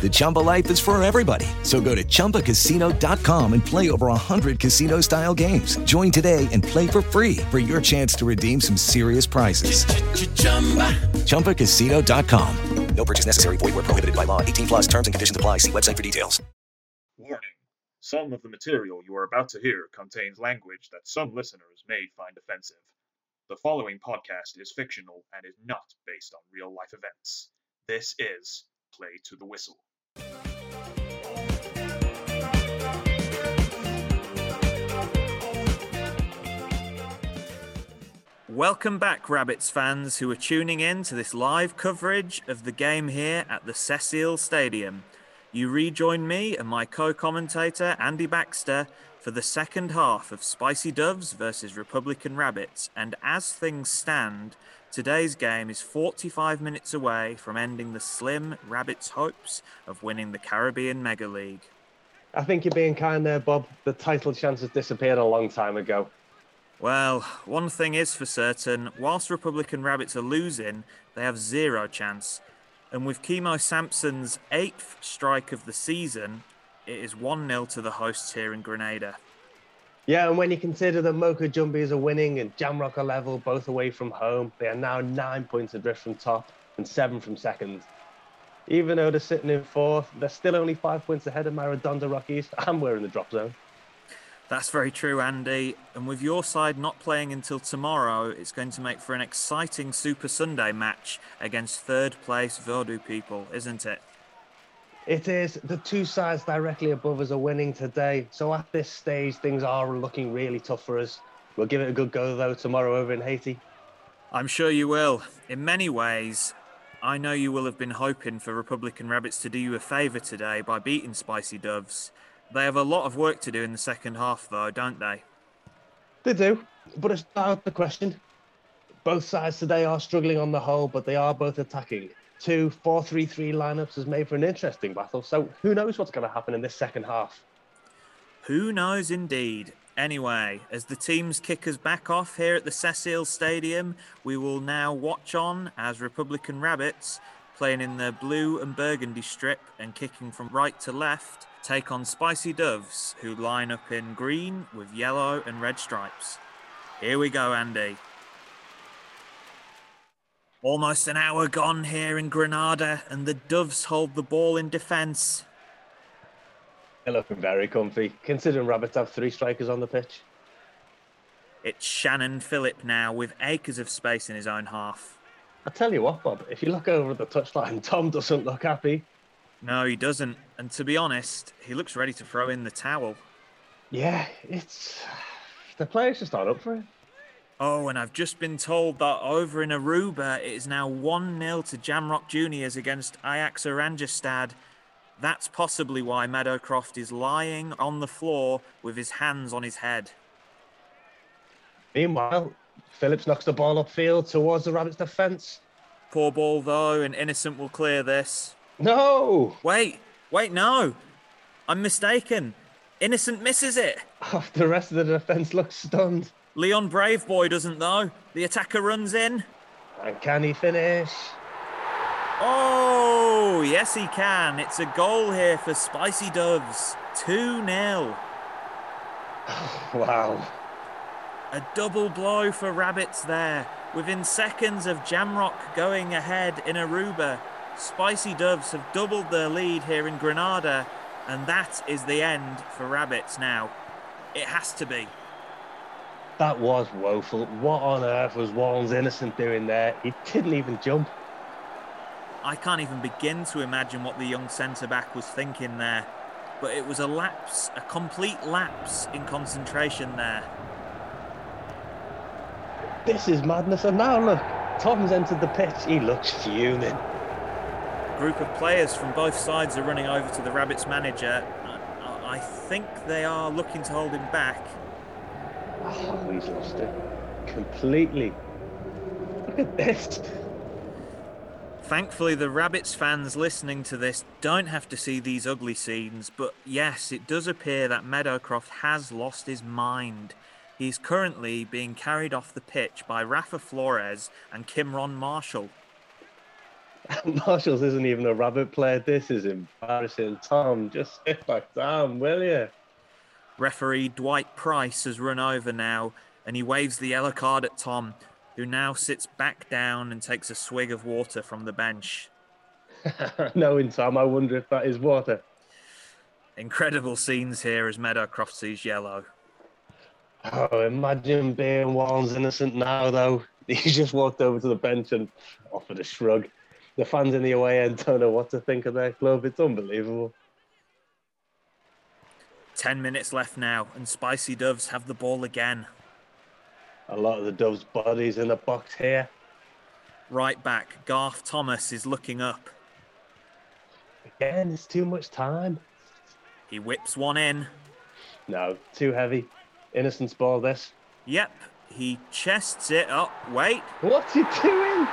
The Chumba life is for everybody. So go to ChumbaCasino.com and play over 100 casino-style games. Join today and play for free for your chance to redeem some serious prizes. ChumbaCasino.com. No purchase necessary. Void were prohibited by law. 18 plus terms and conditions apply. See website for details. Warning. Some of the material you are about to hear contains language that some listeners may find offensive. The following podcast is fictional and is not based on real life events. This is Play to the Whistle. Welcome back, Rabbits fans who are tuning in to this live coverage of the game here at the Cecil Stadium. You rejoin me and my co commentator, Andy Baxter, for the second half of Spicy Doves versus Republican Rabbits. And as things stand, today's game is 45 minutes away from ending the slim Rabbits' hopes of winning the Caribbean Mega League. I think you're being kind there, Bob. The title chances disappeared a long time ago. Well, one thing is for certain whilst Republican Rabbits are losing, they have zero chance. And with Chemo Sampson's eighth strike of the season, it is 1 0 to the hosts here in Grenada. Yeah, and when you consider that Mocha Jumbies are winning and Jamrock are level, both away from home, they are now nine points adrift from top and seven from second. Even though they're sitting in fourth, they're still only five points ahead of my Redonda Rockies, and we're in the drop zone. That's very true, Andy. And with your side not playing until tomorrow, it's going to make for an exciting Super Sunday match against third place Voodoo people, isn't it? It is. The two sides directly above us are winning today. So at this stage, things are looking really tough for us. We'll give it a good go, though, tomorrow over in Haiti. I'm sure you will. In many ways, I know you will have been hoping for Republican Rabbits to do you a favour today by beating Spicy Doves. They have a lot of work to do in the second half, though, don't they? They do, but it's out the question. Both sides today are struggling on the whole, but they are both attacking. Two 4 3 3 lineups has made for an interesting battle, so who knows what's going to happen in this second half? Who knows indeed. Anyway, as the teams kick us back off here at the Cecil Stadium, we will now watch on as Republican Rabbits, playing in the blue and burgundy strip and kicking from right to left, take on Spicy Doves, who line up in green with yellow and red stripes. Here we go, Andy. Almost an hour gone here in Grenada, and the Doves hold the ball in defence. They're looking very comfy, considering Rabbits have three strikers on the pitch. It's Shannon Phillip now with acres of space in his own half. I tell you what, Bob, if you look over at the touchline, Tom doesn't look happy. No, he doesn't. And to be honest, he looks ready to throw in the towel. Yeah, it's. The players just aren't up for it. Oh, and I've just been told that over in Aruba, it is now 1 0 to Jamrock Juniors against Ajax Oranjestad. That's possibly why Meadowcroft is lying on the floor with his hands on his head. Meanwhile, Phillips knocks the ball upfield towards the Rabbits' defence. Poor ball, though, and Innocent will clear this. No! Wait, wait, no! I'm mistaken. Innocent misses it. Oh, the rest of the defence looks stunned. Leon Braveboy doesn't, though. The attacker runs in. And can he finish? Oh, yes, he can. It's a goal here for Spicy Doves. 2 0. Wow. A double blow for Rabbits there. Within seconds of Jamrock going ahead in Aruba, Spicy Doves have doubled their lead here in Grenada, and that is the end for Rabbits now. It has to be. That was woeful. What on earth was Wallen's innocent doing there? He didn't even jump. I can't even begin to imagine what the young centre back was thinking there. But it was a lapse, a complete lapse in concentration there. This is madness. And now look, Tom's entered the pitch. He looks fuming. A group of players from both sides are running over to the Rabbits manager. I think they are looking to hold him back. Oh, he's lost it completely. Look at this. Thankfully, the Rabbits fans listening to this don't have to see these ugly scenes, but yes, it does appear that Meadowcroft has lost his mind. He's currently being carried off the pitch by Rafa Flores and Kimron Marshall. Marshalls isn't even a rabbit player. This is embarrassing. Tom, just sit back down, will you? Referee Dwight Price has run over now and he waves the yellow card at Tom, who now sits back down and takes a swig of water from the bench. Knowing Tom, I wonder if that is water. Incredible scenes here as Meadowcroft sees yellow. Oh, imagine being Wallen's innocent now, though. He just walked over to the bench and offered a shrug. The fans in the away end don't know what to think of their club. It's unbelievable. 10 minutes left now, and Spicy Doves have the ball again. A lot of the Doves' bodies in the box here. Right back, Garth Thomas is looking up. Again, it's too much time. He whips one in. No, too heavy. Innocence ball, this. Yep, he chests it up. Wait. What's he doing?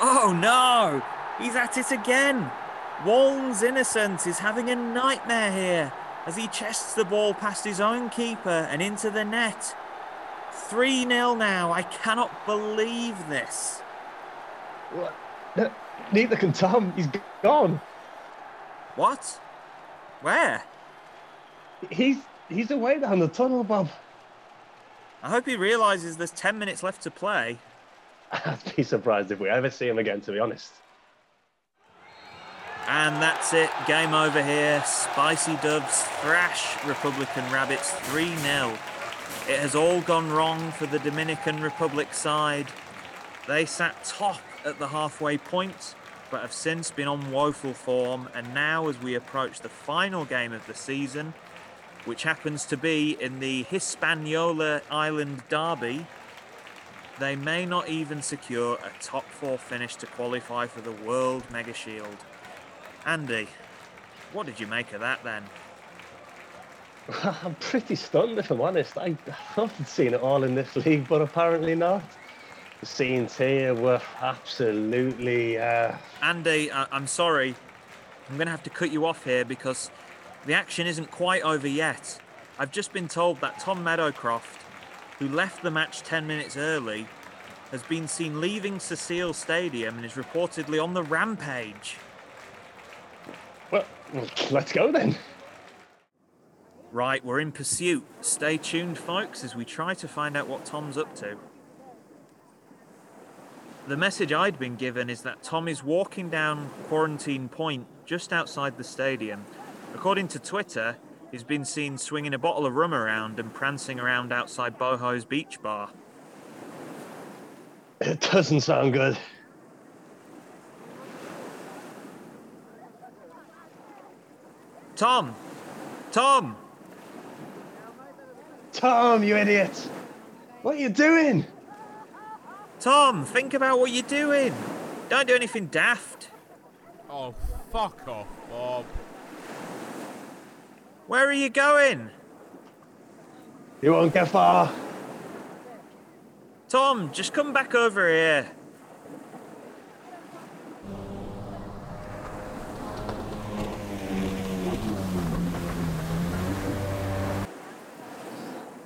Oh no! He's at it again! Walton's Innocent is having a nightmare here as he chests the ball past his own keeper and into the net. 3 0 now. I cannot believe this. What? No, neither can Tom. He's gone. What? Where? He's he's away down the tunnel, Bob. I hope he realises there's 10 minutes left to play. I'd be surprised if we ever see him again, to be honest. And that's it. Game over here. Spicy Doves thrash Republican Rabbits 3 0. It has all gone wrong for the Dominican Republic side. They sat top at the halfway point, but have since been on woeful form. And now, as we approach the final game of the season, which happens to be in the Hispaniola Island Derby, they may not even secure a top four finish to qualify for the World Mega Shield. Andy, what did you make of that then? I'm pretty stunned, if I'm honest. I, I've seen it all in this league, but apparently not. The scenes here were absolutely. Uh... Andy, I- I'm sorry. I'm going to have to cut you off here because the action isn't quite over yet. I've just been told that Tom Meadowcroft, who left the match 10 minutes early, has been seen leaving Cecile Stadium and is reportedly on the rampage. Well, let's go then. Right, we're in pursuit. Stay tuned, folks, as we try to find out what Tom's up to. The message I'd been given is that Tom is walking down Quarantine Point just outside the stadium. According to Twitter, he's been seen swinging a bottle of rum around and prancing around outside Boho's beach bar. It doesn't sound good. Tom! Tom! Tom, you idiot! What are you doing? Tom, think about what you're doing. Don't do anything daft. Oh, fuck off, Bob. Where are you going? You won't get far. Tom, just come back over here.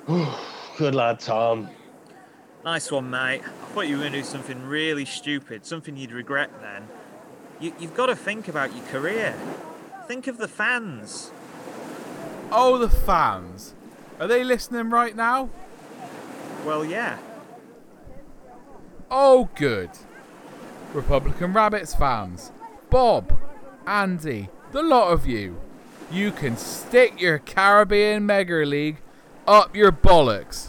Good lad, Tom. Nice one, mate. I thought you were going to do something really stupid, something you'd regret then. You, you've got to think about your career. Think of the fans. Oh, the fans. Are they listening right now? Well, yeah. Oh, good. Republican Rabbits fans, Bob, Andy, the lot of you, you can stick your Caribbean Mega League up your bollocks.